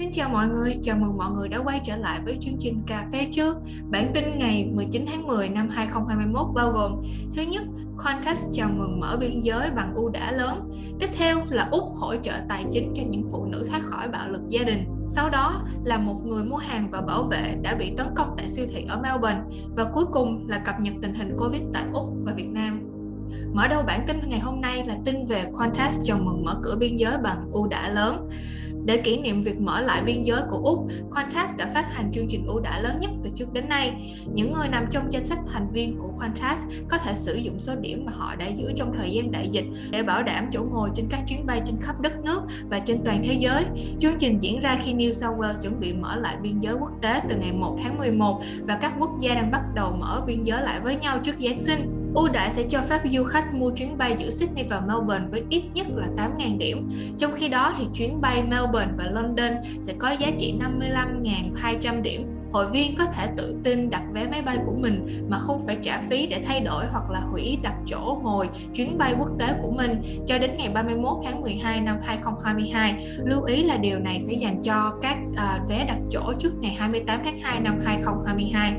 Xin chào mọi người, chào mừng mọi người đã quay trở lại với chương trình Cà phê trước. Bản tin ngày 19 tháng 10 năm 2021 bao gồm Thứ nhất, Qantas chào mừng mở biên giới bằng ưu đãi lớn. Tiếp theo là Úc hỗ trợ tài chính cho những phụ nữ thoát khỏi bạo lực gia đình. Sau đó là một người mua hàng và bảo vệ đã bị tấn công tại siêu thị ở Melbourne. Và cuối cùng là cập nhật tình hình Covid tại Úc và Việt Nam. Mở đầu bản tin ngày hôm nay là tin về Qantas chào mừng mở cửa biên giới bằng ưu đãi lớn để kỷ niệm việc mở lại biên giới của Úc, Qantas đã phát hành chương trình ưu đãi lớn nhất từ trước đến nay. Những người nằm trong danh sách thành viên của Qantas có thể sử dụng số điểm mà họ đã giữ trong thời gian đại dịch để bảo đảm chỗ ngồi trên các chuyến bay trên khắp đất nước và trên toàn thế giới. Chương trình diễn ra khi New South Wales chuẩn bị mở lại biên giới quốc tế từ ngày 1 tháng 11 và các quốc gia đang bắt đầu mở biên giới lại với nhau trước Giáng sinh. Ưu đãi sẽ cho phép du khách mua chuyến bay giữa Sydney và Melbourne với ít nhất là 8.000 điểm. Trong khi đó thì chuyến bay Melbourne và London sẽ có giá trị 55.200 điểm hội viên có thể tự tin đặt vé máy bay của mình mà không phải trả phí để thay đổi hoặc là hủy đặt chỗ ngồi chuyến bay quốc tế của mình cho đến ngày 31 tháng 12 năm 2022. Lưu ý là điều này sẽ dành cho các uh, vé đặt chỗ trước ngày 28 tháng 2 năm 2022.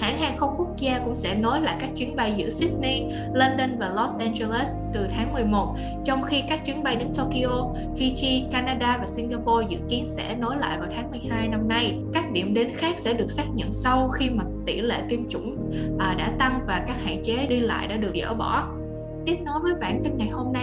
Hãng hàng không quốc gia cũng sẽ nối lại các chuyến bay giữa Sydney, London và Los Angeles từ tháng 11, trong khi các chuyến bay đến Tokyo, Fiji, Canada và Singapore dự kiến sẽ nối lại vào tháng 12 năm nay. Các điểm đến khác sẽ được xác nhận sau khi mà tỷ lệ tiêm chủng à, đã tăng và các hạn chế đi lại đã được dỡ bỏ tiếp nối với bản tin ngày hôm nay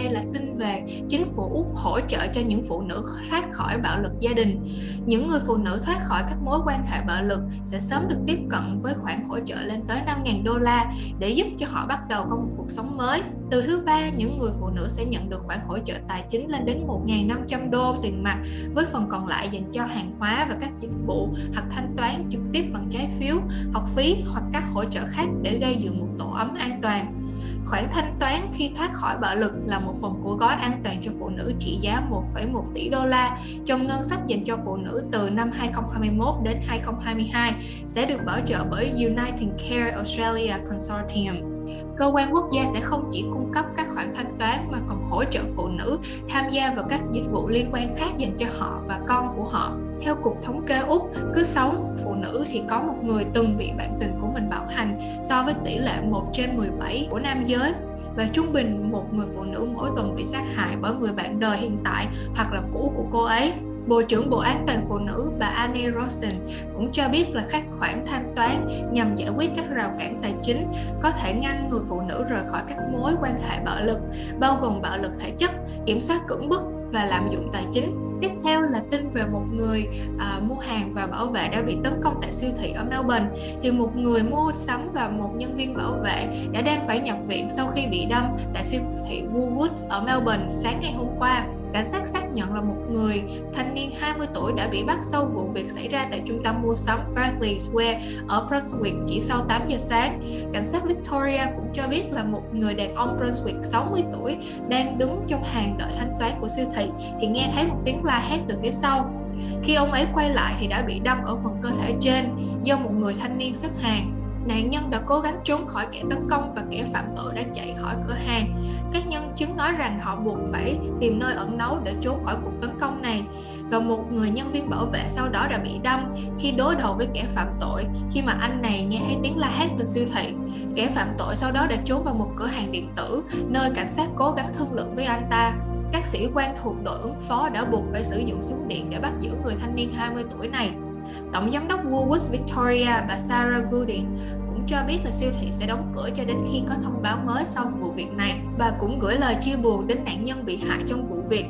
chính phủ Úc hỗ trợ cho những phụ nữ thoát khỏi bạo lực gia đình. Những người phụ nữ thoát khỏi các mối quan hệ bạo lực sẽ sớm được tiếp cận với khoản hỗ trợ lên tới 5.000 đô la để giúp cho họ bắt đầu có một cuộc sống mới. Từ thứ ba, những người phụ nữ sẽ nhận được khoản hỗ trợ tài chính lên đến 1.500 đô tiền mặt với phần còn lại dành cho hàng hóa và các dịch vụ hoặc thanh toán trực tiếp bằng trái phiếu, học phí hoặc các hỗ trợ khác để gây dựng một tổ ấm an toàn. Khoản thanh toán khi thoát khỏi bạo lực là một phần của gói an toàn cho phụ nữ trị giá 1,1 tỷ đô la trong ngân sách dành cho phụ nữ từ năm 2021 đến 2022 sẽ được bảo trợ bởi United Care Australia Consortium. Cơ quan quốc gia sẽ không chỉ cung cấp các khoản thanh toán mà còn hỗ trợ phụ nữ tham gia vào các dịch vụ liên quan khác dành cho họ và con của họ. Theo Cục Thống kê Úc, cứ 6 phụ nữ thì có một người từng bị bạn tình của mình bạo hành so với tỷ lệ 1 trên 17 của nam giới và trung bình một người phụ nữ mỗi tuần bị sát hại bởi người bạn đời hiện tại hoặc là cũ của cô ấy. Bộ trưởng Bộ An toàn Phụ nữ bà Annie Rosen cũng cho biết là các khoản thanh toán nhằm giải quyết các rào cản tài chính có thể ngăn người phụ nữ rời khỏi các mối quan hệ bạo lực, bao gồm bạo lực thể chất, kiểm soát cưỡng bức và lạm dụng tài chính. Tiếp theo là tin về một người à, mua hàng và bảo vệ đã bị tấn công tại siêu thị ở Melbourne. Thì một người mua sắm và một nhân viên bảo vệ đã đang phải nhập viện sau khi bị đâm tại siêu thị Woolworths ở Melbourne sáng ngày hôm qua. Cảnh sát xác nhận là một người thanh niên 20 tuổi đã bị bắt sau vụ việc xảy ra tại trung tâm mua sắm Berkeley Square ở Brunswick chỉ sau 8 giờ sáng. Cảnh sát Victoria cũng cho biết là một người đàn ông Brunswick 60 tuổi đang đứng trong hàng đợi thanh toán của siêu thị thì nghe thấy một tiếng la hét từ phía sau. Khi ông ấy quay lại thì đã bị đâm ở phần cơ thể trên do một người thanh niên xếp hàng nạn nhân đã cố gắng trốn khỏi kẻ tấn công và kẻ phạm tội đã chạy khỏi cửa hàng. Các nhân chứng nói rằng họ buộc phải tìm nơi ẩn náu để trốn khỏi cuộc tấn công này và một người nhân viên bảo vệ sau đó đã bị đâm khi đối đầu với kẻ phạm tội khi mà anh này nghe thấy tiếng la hét từ siêu thị. Kẻ phạm tội sau đó đã trốn vào một cửa hàng điện tử nơi cảnh sát cố gắng thương lượng với anh ta các sĩ quan thuộc đội ứng phó đã buộc phải sử dụng súng điện để bắt giữ người thanh niên 20 tuổi này. Tổng giám đốc Woolworths Victoria bà Sarah Gooding cũng cho biết là siêu thị sẽ đóng cửa cho đến khi có thông báo mới sau vụ việc này. Bà cũng gửi lời chia buồn đến nạn nhân bị hại trong vụ việc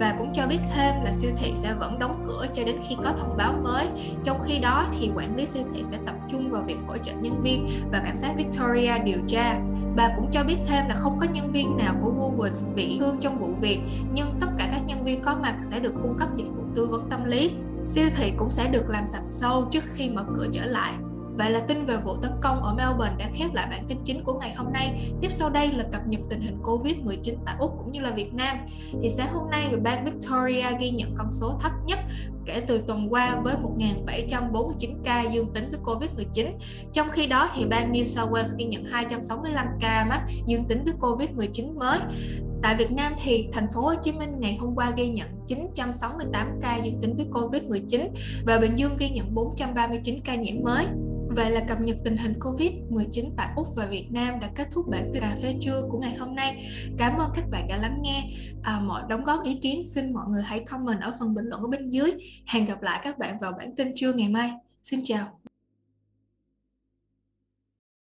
và cũng cho biết thêm là siêu thị sẽ vẫn đóng cửa cho đến khi có thông báo mới. Trong khi đó thì quản lý siêu thị sẽ tập trung vào việc hỗ trợ nhân viên và cảnh sát Victoria điều tra. Bà cũng cho biết thêm là không có nhân viên nào của Woolworths bị thương trong vụ việc, nhưng tất cả các nhân viên có mặt sẽ được cung cấp dịch vụ tư vấn tâm lý siêu thị cũng sẽ được làm sạch sâu trước khi mở cửa trở lại. Vậy là tin về vụ tấn công ở Melbourne đã khép lại bản tin chính của ngày hôm nay. Tiếp sau đây là cập nhật tình hình Covid-19 tại Úc cũng như là Việt Nam. Thì sáng hôm nay, bang Victoria ghi nhận con số thấp nhất kể từ tuần qua với 1.749 ca dương tính với Covid-19. Trong khi đó thì bang New South Wales ghi nhận 265 ca mắc dương tính với Covid-19 mới. Tại Việt Nam thì thành phố Hồ Chí Minh ngày hôm qua ghi nhận 968 ca dương tính với Covid-19 và Bình Dương ghi nhận 439 ca nhiễm mới. Vậy là cập nhật tình hình Covid-19 tại Úc và Việt Nam đã kết thúc bản tin cà phê trưa của ngày hôm nay. Cảm ơn các bạn đã lắng nghe. À, mọi đóng góp ý kiến xin mọi người hãy comment ở phần bình luận ở bên dưới. Hẹn gặp lại các bạn vào bản tin trưa ngày mai. Xin chào.